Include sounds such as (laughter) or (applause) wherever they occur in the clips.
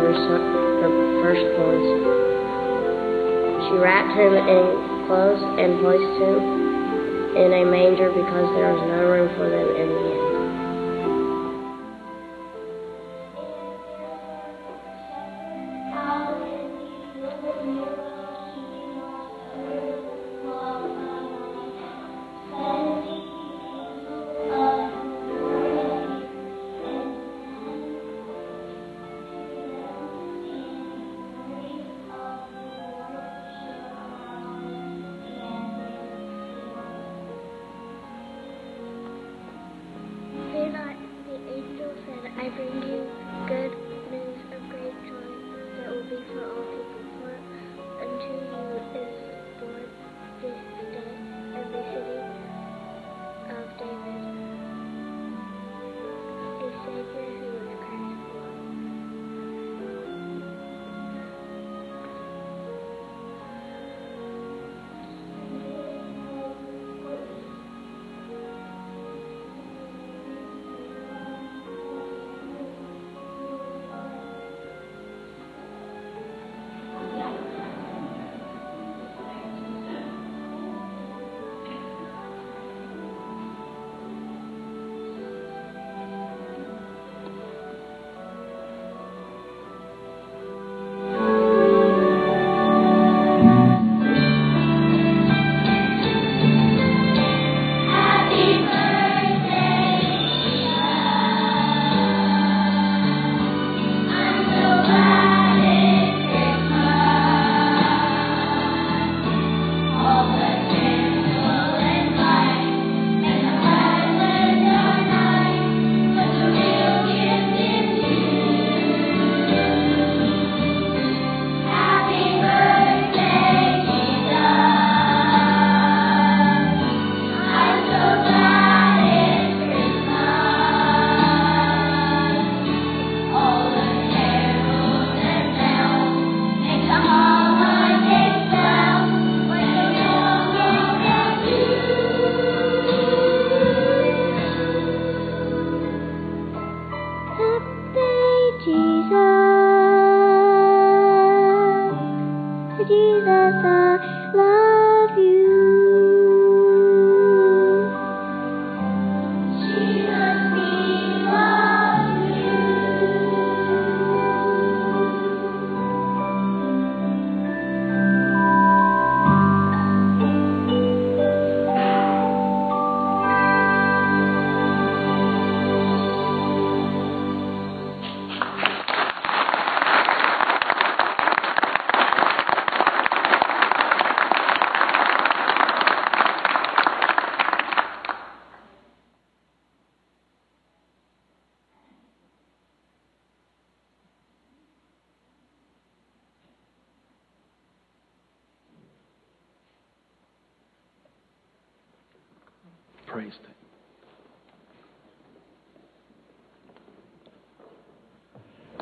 her, son, her first clothes. She wrapped him in clothes and placed him in a manger because there was no room for them in the inn.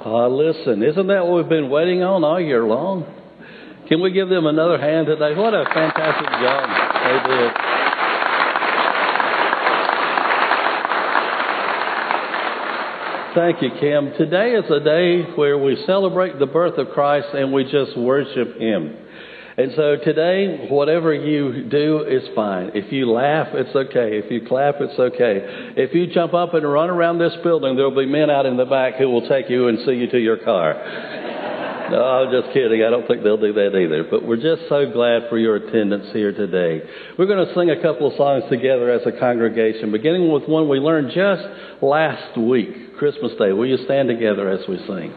Uh, listen, isn't that what we've been waiting on all year long? Can we give them another hand today? What a fantastic job they did. Thank you, Kim. Today is a day where we celebrate the birth of Christ and we just worship Him. And so today, whatever you do is fine. If you laugh, it's okay. If you clap, it's okay. If you jump up and run around this building, there'll be men out in the back who will take you and see you to your car. (laughs) No, I'm just kidding. I don't think they'll do that either. But we're just so glad for your attendance here today. We're going to sing a couple of songs together as a congregation, beginning with one we learned just last week, Christmas Day. Will you stand together as we sing?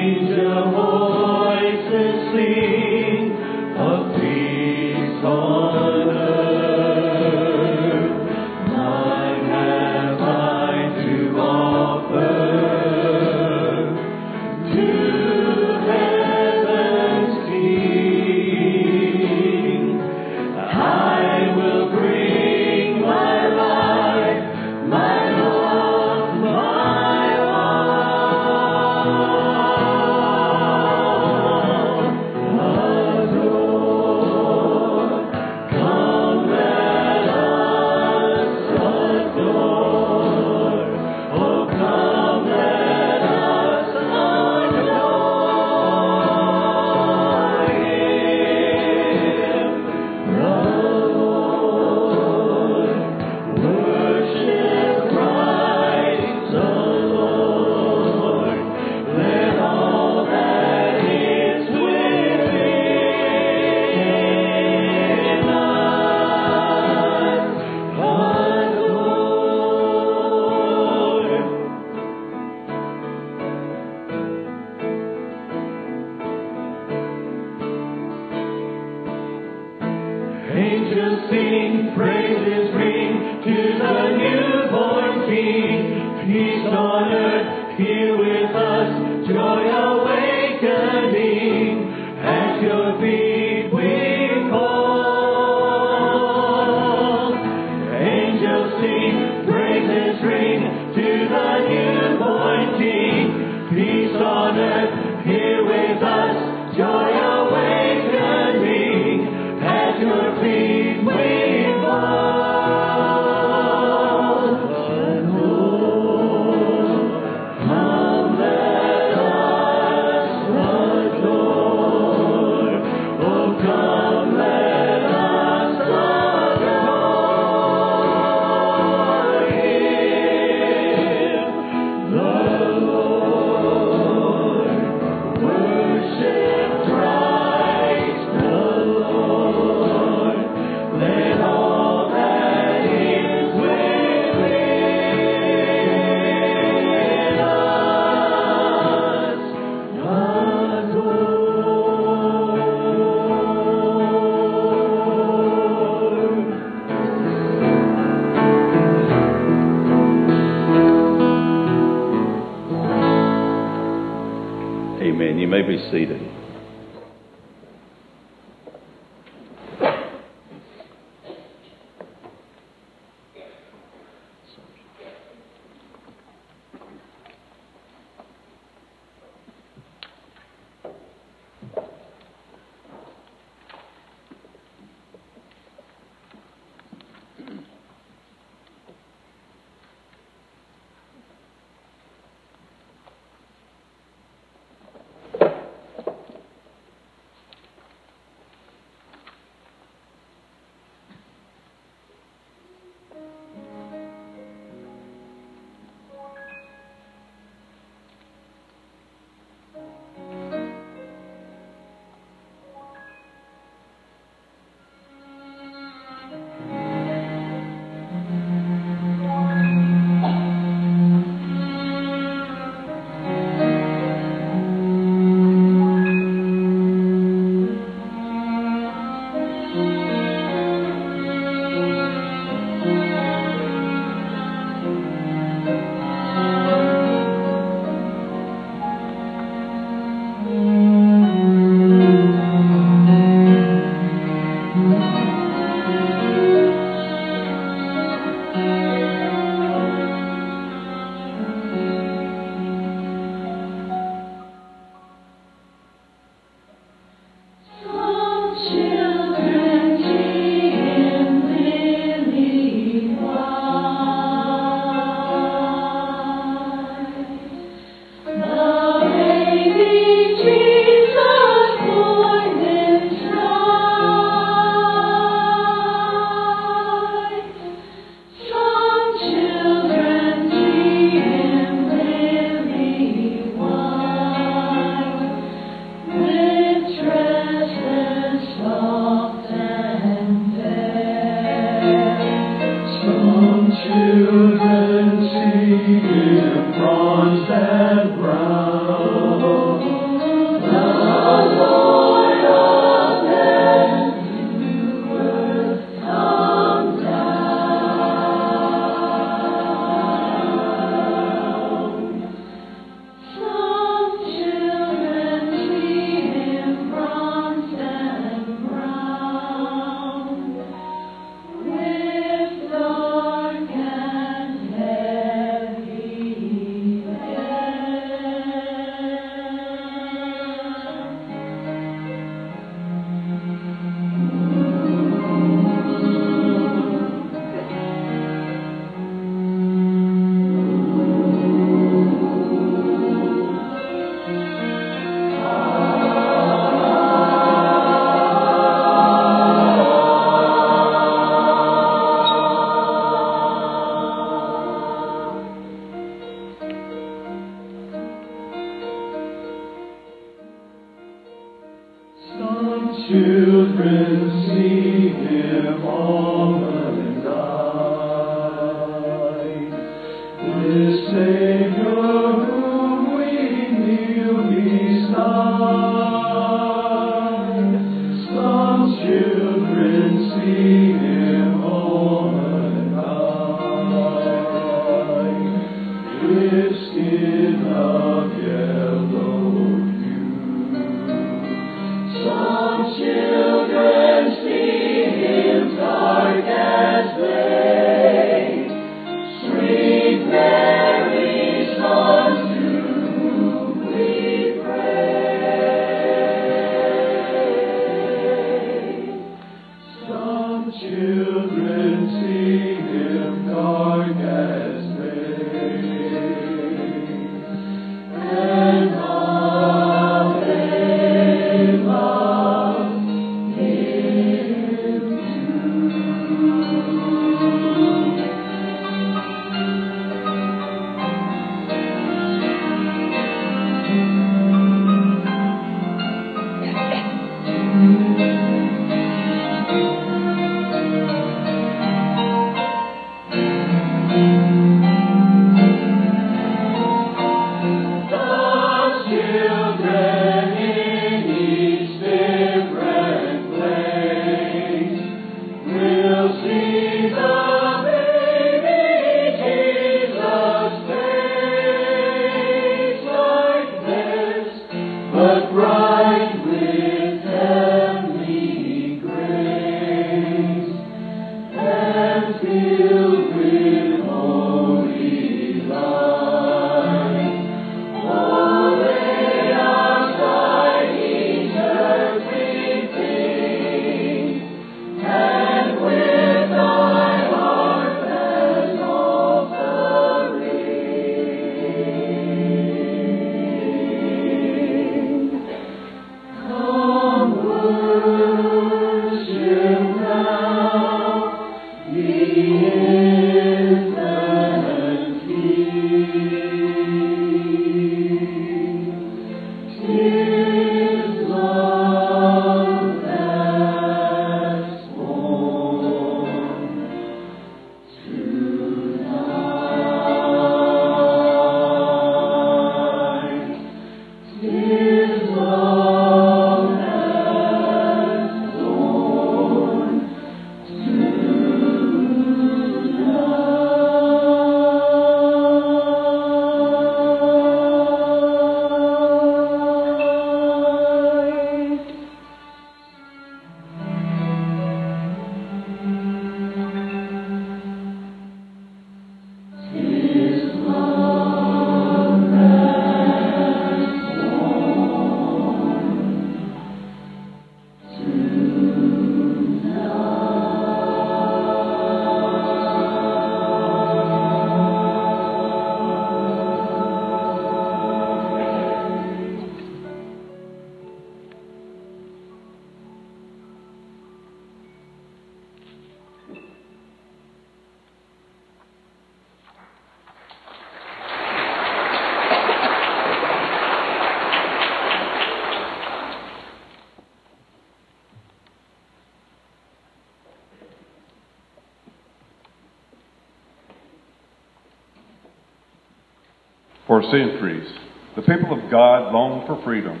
For centuries, the people of God longed for freedom,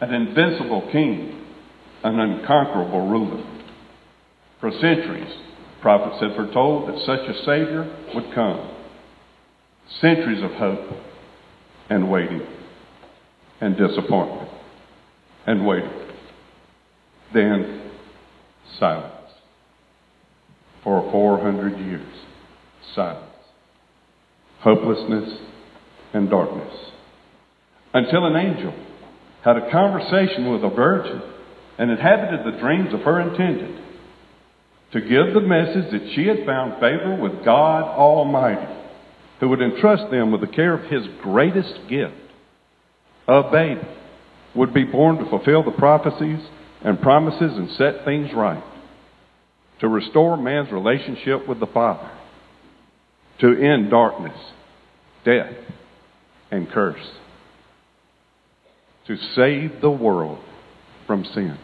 an invincible king, an unconquerable ruler. For centuries, prophets had foretold that such a Savior would come. Centuries of hope and waiting and disappointment and waiting. Then silence. For 400 years, silence. Hopelessness and darkness. Until an angel had a conversation with a virgin and inhabited the dreams of her intended to give the message that she had found favor with God Almighty, who would entrust them with the care of His greatest gift. A baby would be born to fulfill the prophecies and promises and set things right, to restore man's relationship with the Father, to end darkness, death, and curse, to save the world from sin.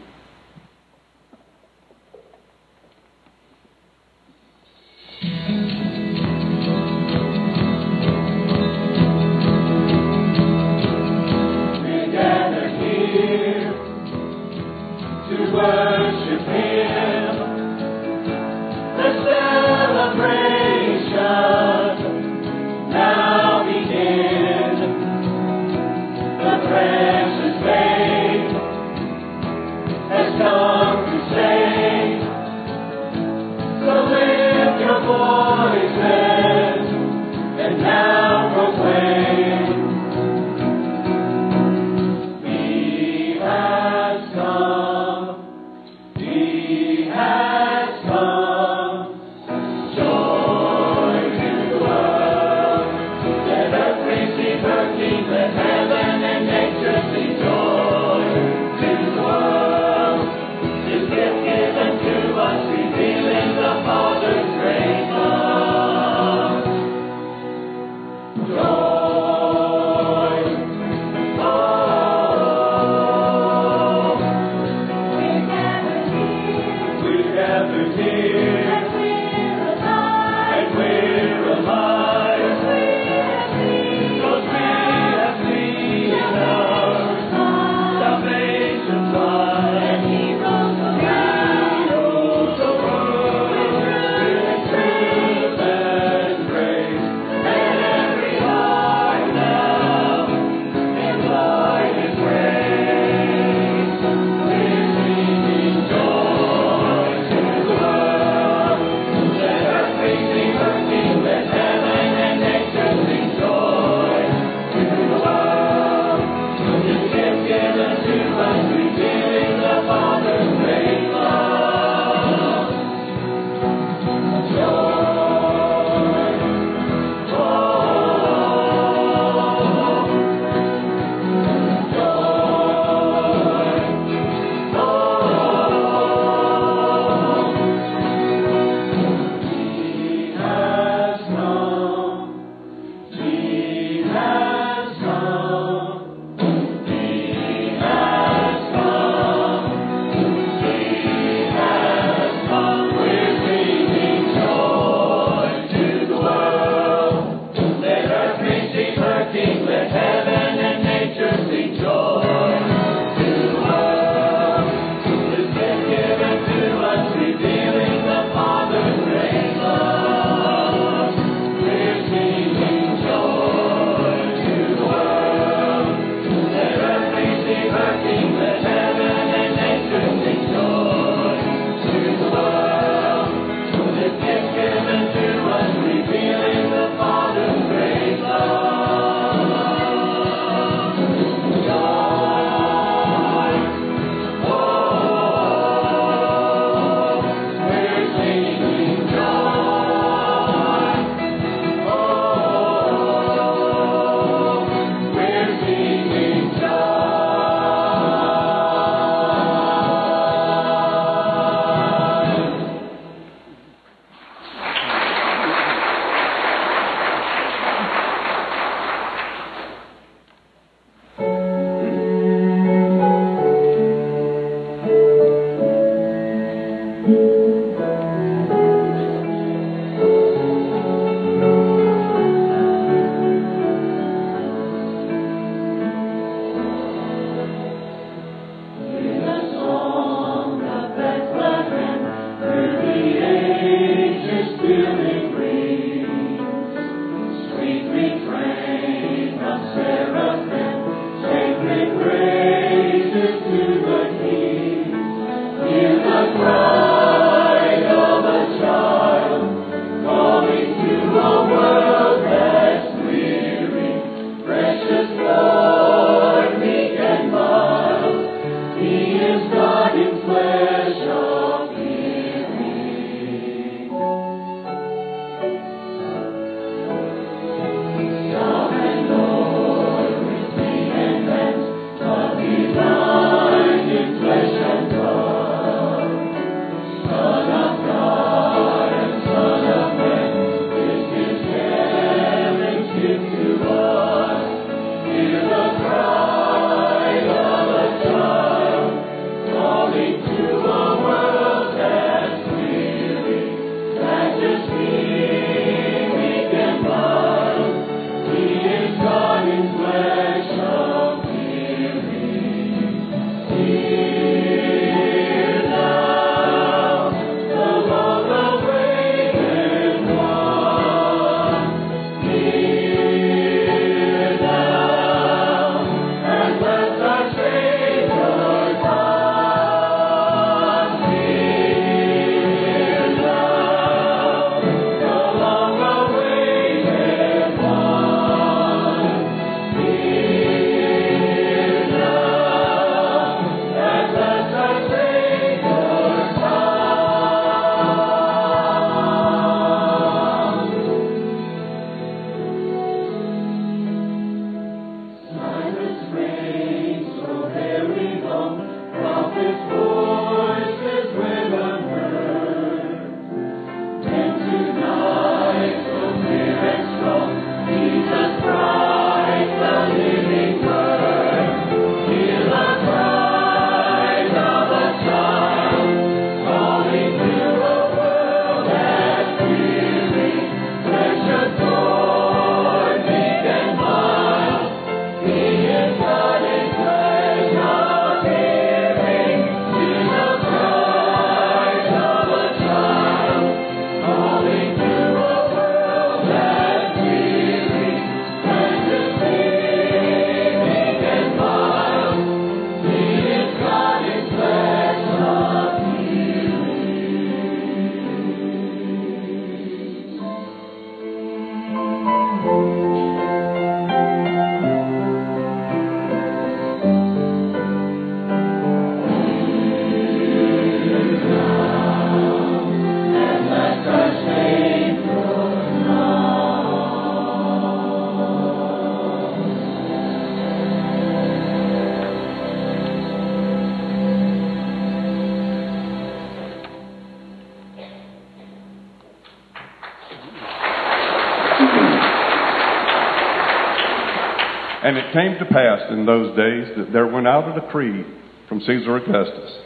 And it came to pass in those days that there went out a decree from Caesar Augustus,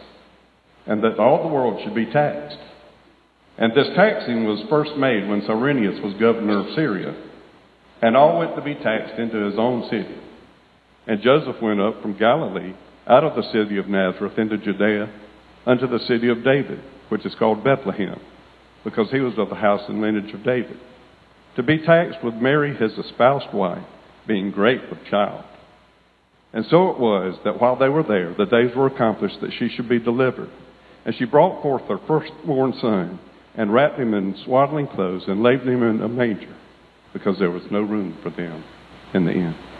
and that all the world should be taxed. And this taxing was first made when Cyrenius was governor of Syria, and all went to be taxed into his own city. And Joseph went up from Galilee out of the city of Nazareth into Judea unto the city of David, which is called Bethlehem, because he was of the house and lineage of David, to be taxed with Mary his espoused wife, being great with child. And so it was that while they were there, the days were accomplished that she should be delivered. And she brought forth her firstborn son, and wrapped him in swaddling clothes, and laid him in a manger, because there was no room for them in the inn.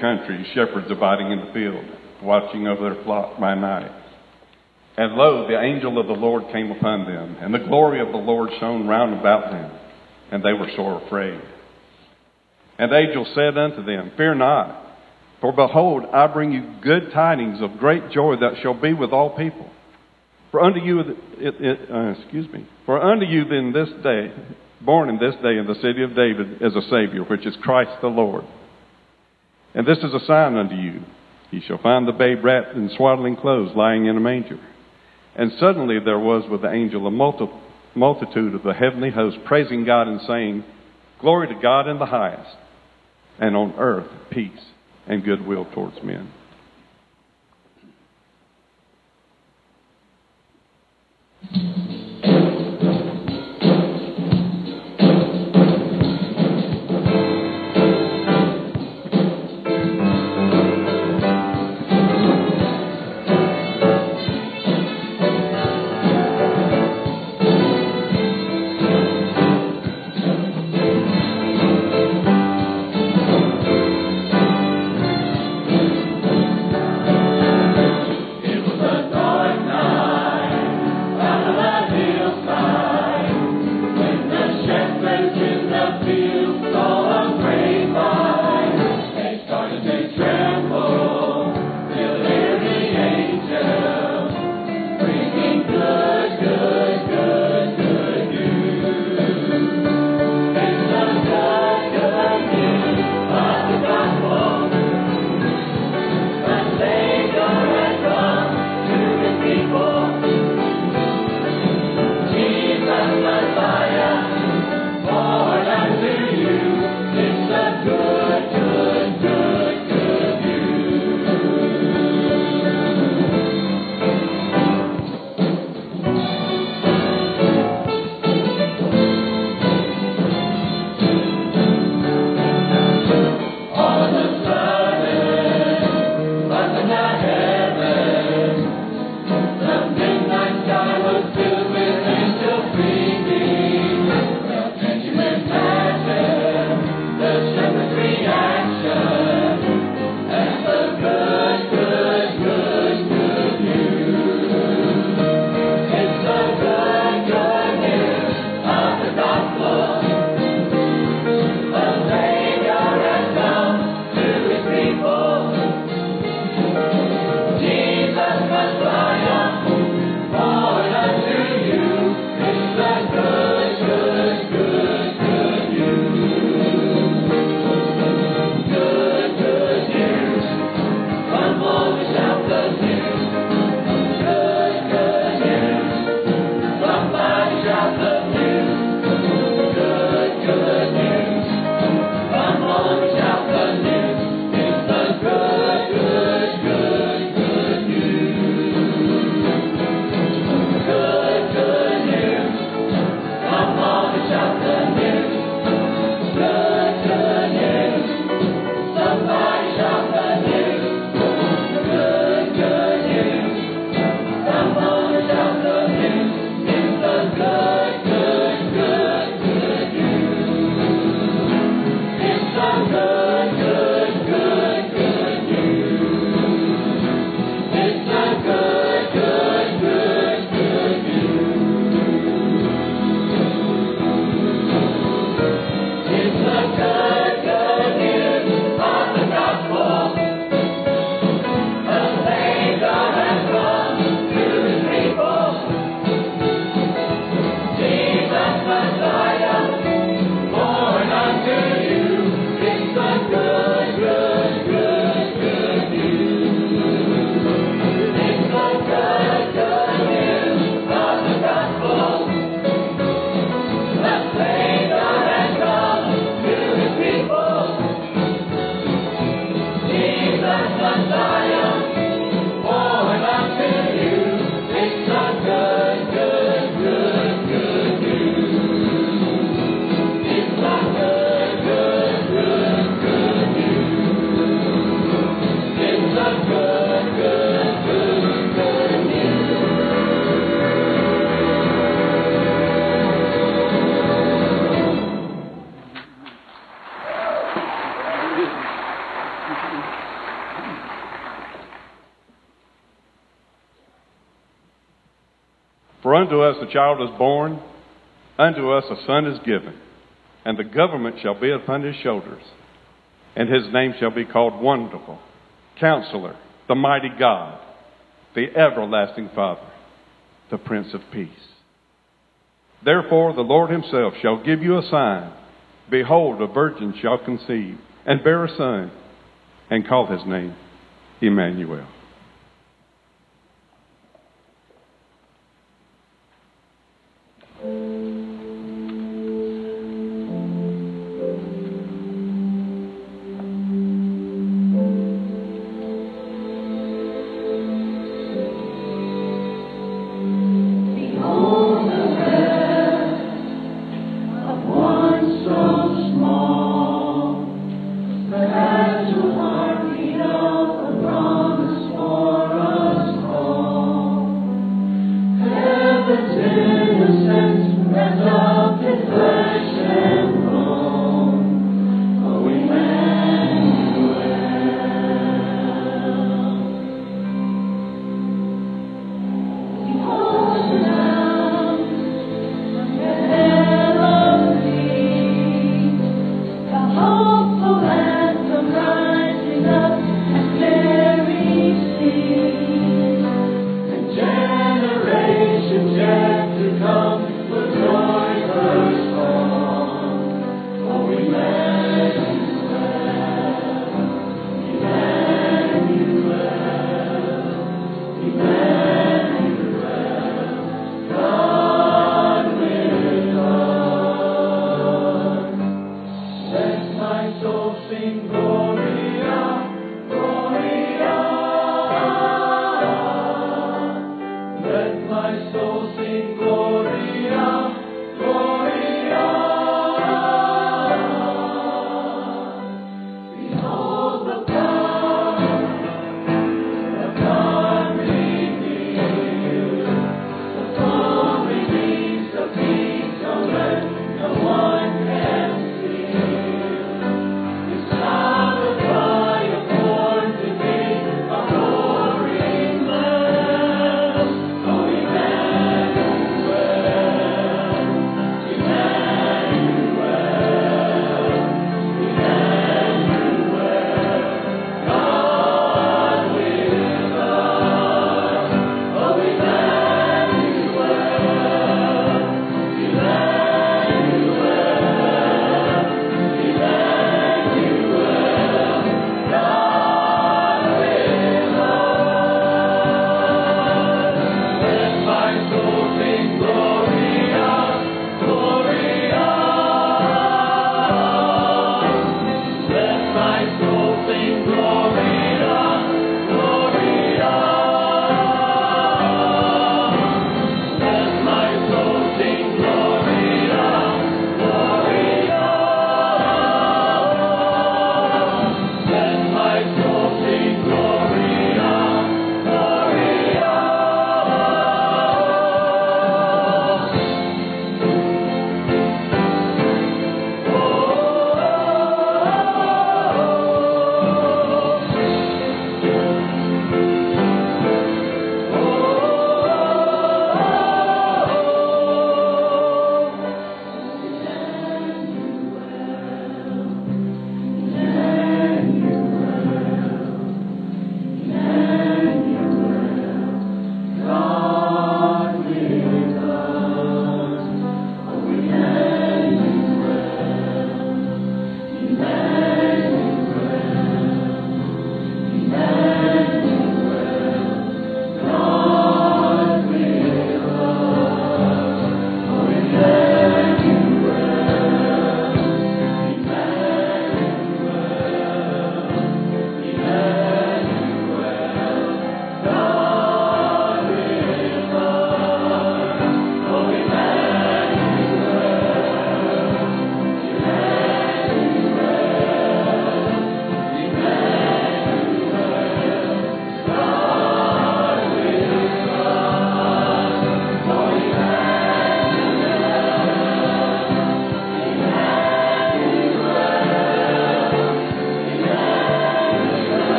Country shepherds abiding in the field, watching over their flock by night. And lo, the angel of the Lord came upon them, and the glory of the Lord shone round about them, and they were sore afraid. And the angel said unto them, Fear not, for behold, I bring you good tidings of great joy that shall be with all people. For unto you, it, it, uh, excuse me, for unto you then this day, born in this day in the city of David, is a Savior, which is Christ the Lord. And this is a sign unto you. Ye shall find the babe wrapped in swaddling clothes, lying in a manger. And suddenly there was with the angel a multitude of the heavenly host, praising God and saying, Glory to God in the highest, and on earth peace and goodwill towards men. Us a child is born, unto us a son is given, and the government shall be upon his shoulders. And his name shall be called Wonderful, Counselor, the Mighty God, the Everlasting Father, the Prince of Peace. Therefore, the Lord himself shall give you a sign. Behold, a virgin shall conceive and bear a son, and call his name Emmanuel.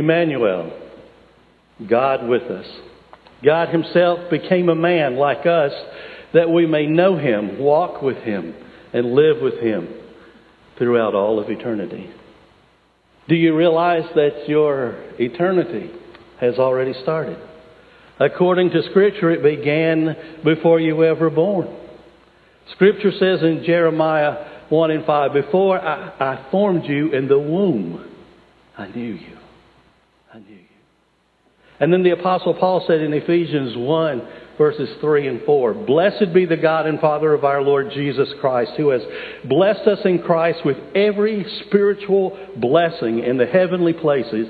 Emmanuel, God with us. God Himself became a man like us that we may know Him, walk with Him, and live with Him throughout all of eternity. Do you realize that your eternity has already started? According to Scripture, it began before you were ever born. Scripture says in Jeremiah 1 and 5, Before I, I formed you in the womb, I knew you. And then the Apostle Paul said in Ephesians 1, verses 3 and 4, Blessed be the God and Father of our Lord Jesus Christ, who has blessed us in Christ with every spiritual blessing in the heavenly places,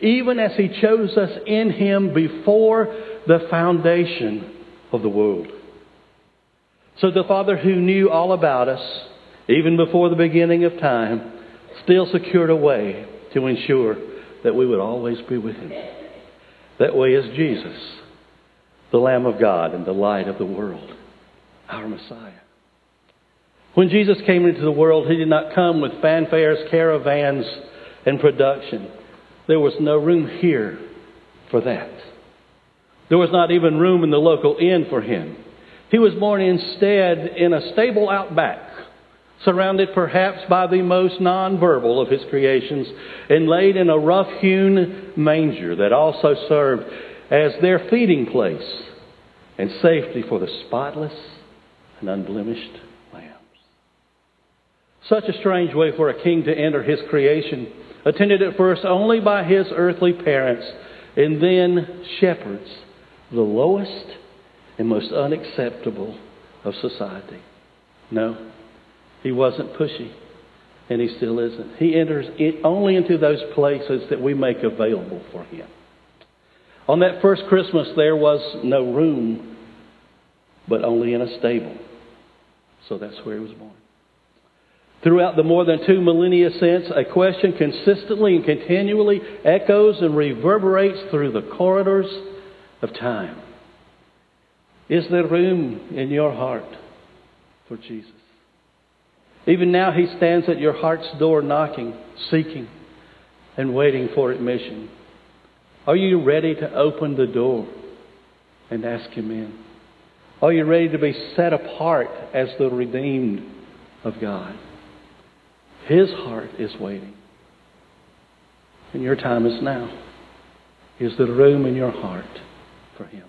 even as he chose us in him before the foundation of the world. So the Father who knew all about us, even before the beginning of time, still secured a way to ensure that we would always be with him. That way is Jesus, the Lamb of God and the light of the world, our Messiah. When Jesus came into the world, he did not come with fanfares, caravans, and production. There was no room here for that. There was not even room in the local inn for him. He was born instead in a stable out back, surrounded perhaps by the most nonverbal of his creations, and laid in a rough hewn manger that also served as their feeding place and safety for the spotless and unblemished lambs. Such a strange way for a king to enter his creation, attended at first only by his earthly parents and then shepherds, the lowest and most unacceptable of society. No, he wasn't pushy, and he still isn't. He enters only into those places that we make available for him. On that first Christmas, there was no room, but only in a stable. So that's where he was born. Throughout the more than two millennia since, a question consistently and continually echoes and reverberates through the corridors of time. Is there room in your heart for Jesus? Even now, He stands at your heart's door knocking, seeking, and waiting for admission. Are you ready to open the door and ask Him in? Are you ready to be set apart as the redeemed of God? His heart is waiting. And your time is now. Is there room in your heart for Him?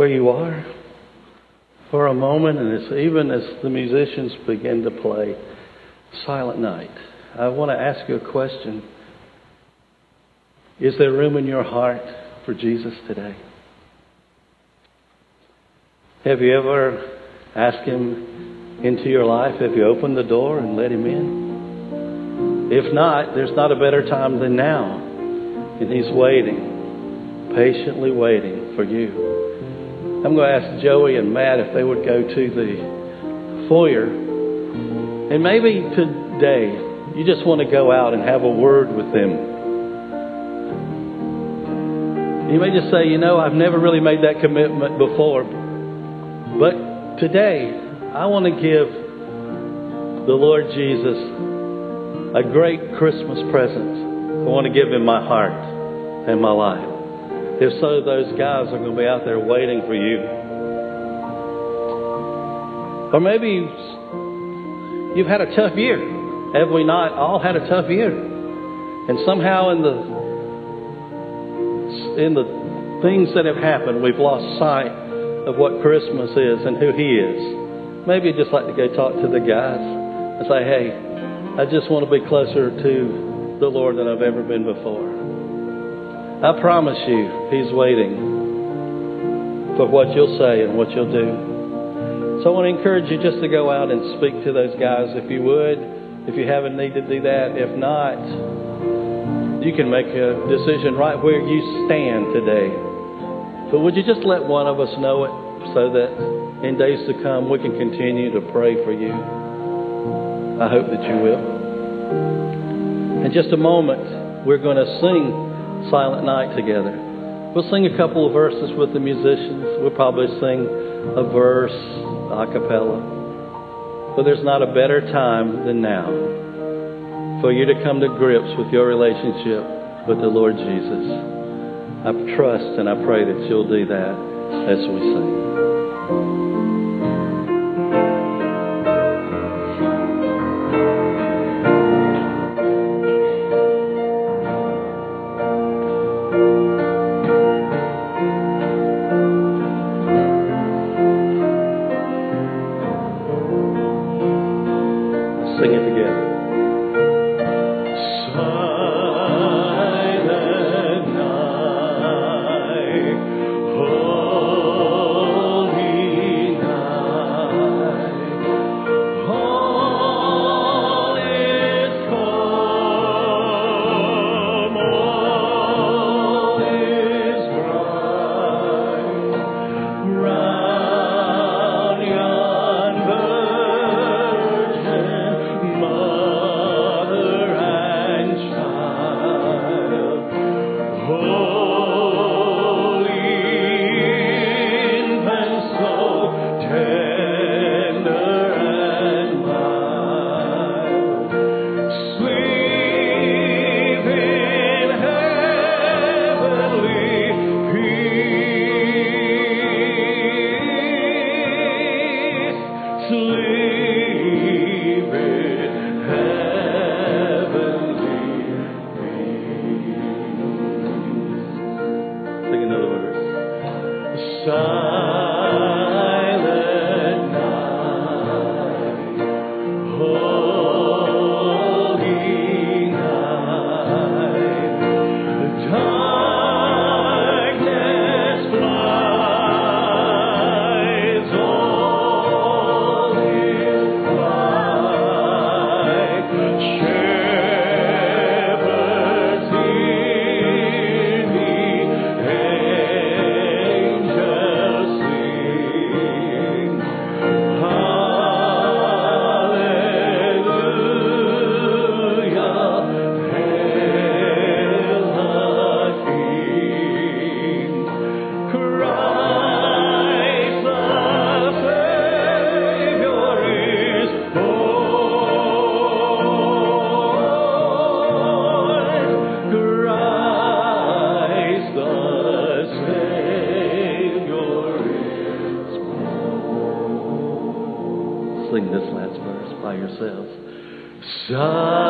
Where you are for a moment, and it's even as the musicians begin to play Silent Night, I want to ask you a question. Is there room in your heart for Jesus today? Have you ever asked Him into your life? Have you opened the door and let Him in? If not, there's not a better time than now. And He's waiting, patiently waiting for you. I'm going to ask Joey and Matt if they would go to the foyer. And maybe today you just want to go out and have a word with them. You may just say, you know, I've never really made that commitment before. But today, I want to give the Lord Jesus a great Christmas present. I want to give him my heart and my life. If so, those guys are going to be out there waiting for you. Or maybe you've had a tough year. Have we not all had a tough year? And somehow in the in the things that have happened, we've lost sight of what Christmas is and who He is. Maybe you'd just like to go talk to the guys and say, hey, I just want to be closer to the Lord than I've ever been before. I promise you, He's waiting for what you'll say and what you'll do. So I want to encourage you just to go out and speak to those guys if you would, if you have a need to do that. If not, you can make a decision right where you stand today. But would you just let one of us know it so that in days to come we can continue to pray for you? I hope that you will. In just a moment, we're going to sing Silent Night together. We'll sing a couple of verses with the musicians. We'll probably sing a verse a cappella. But there's not a better time than now for you to come to grips with your relationship with the Lord Jesus. I trust and I pray that you'll do that as we sing. Verse by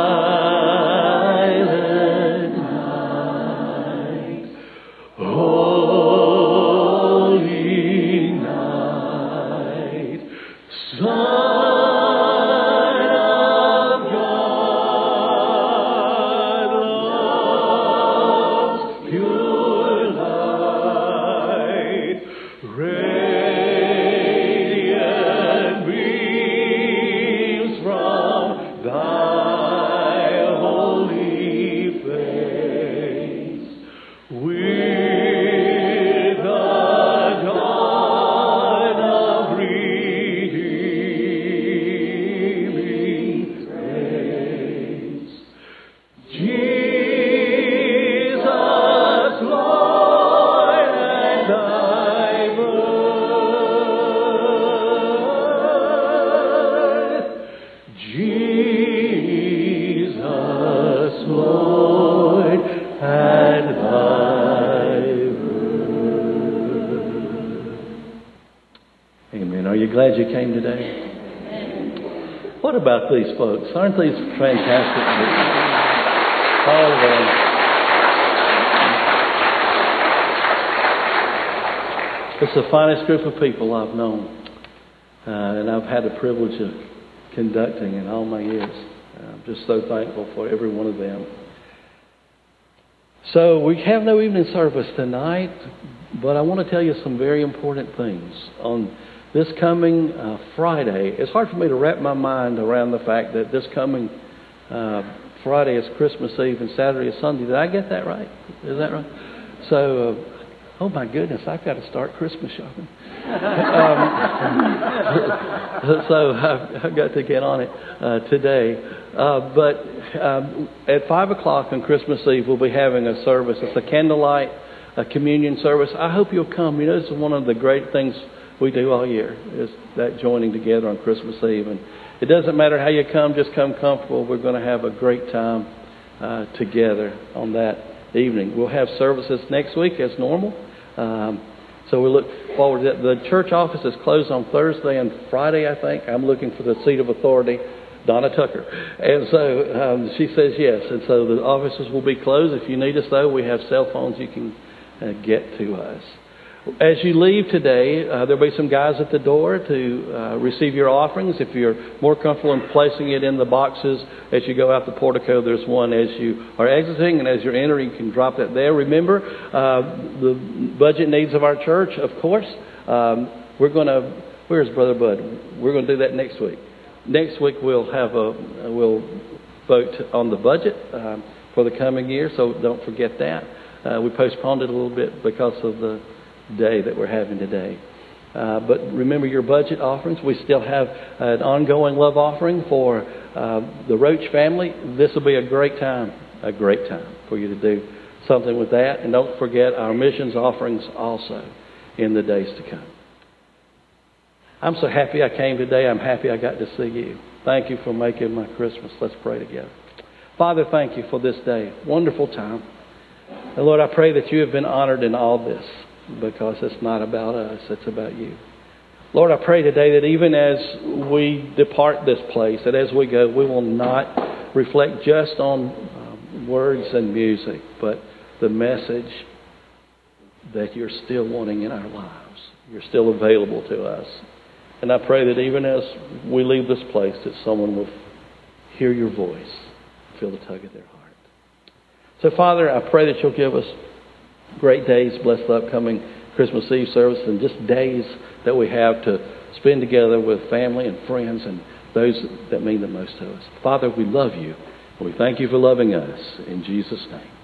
about these folks? Aren't these fantastic? All them. It's the finest group of people I've known, uh, and I've had the privilege of conducting in all my years. I'm just so thankful for every one of them. So we have no evening service tonight, but I want to tell you some very important things. On this coming uh, Friday, it's hard for me to wrap my mind around the fact that this coming uh, Friday is Christmas Eve and Saturday is Sunday. Did I get that right? Is that right? So, uh, oh my goodness, I've got to start Christmas shopping. (laughs) um, (laughs) so I've, I've, got to get on it uh, today. Uh, but um, at 5 o'clock on Christmas Eve, we'll be having a service. It's a candlelight a communion service. I hope you'll come. You know, this is one of the great things we do all year is that joining together on Christmas Eve. And it doesn't matter how you come, just come comfortable. We're going to have a great time uh, together on that evening. We'll have services next week as normal. Um, so we look forward to that. The church office is closed on Thursday and Friday, I think. I'm looking for the seat of authority, Donna Tucker. And so um, she says yes. And so the offices will be closed. If you need us, though, we have cell phones you can uh, get to us. As you leave today, uh, there'll be some guys at the door to uh, receive your offerings. If you're more comfortable in placing it in the boxes as you go out the portico, there's one as you are exiting, and as you're entering, you can drop that there. Remember uh, the budget needs of our church, of course. Um, we're going to. Where's Brother Bud? We're going to do that next week. Next week we'll have a we'll vote on the budget um, for the coming year, so don't forget that. Uh, we postponed it a little bit because of the day that we're having today. Uh, but remember your budget offerings. We still have an ongoing love offering for uh, the Roach family. This will be a great time, a great time for you to do something with that. And don't forget our missions offerings also in the days to come. I'm so happy I came today. I'm happy I got to see you. Thank you for making my Christmas. Let's pray together. Father, thank you for this day. Wonderful time. And Lord, I pray that you have been honored in all this because it's not about us, it's about you. Lord, I pray today that even as we depart this place, that as we go, we will not reflect just on um, words and music, but the message that you're still wanting in our lives. You're still available to us. And I pray that even as we leave this place, that someone will hear your voice, feel the tug of their heart. So, Father, I pray that you'll give us great days, bless the upcoming Christmas Eve service, and just days that we have to spend together with family and friends and those that mean the most to us. Father, we love you, we thank you for loving us. In Jesus' name.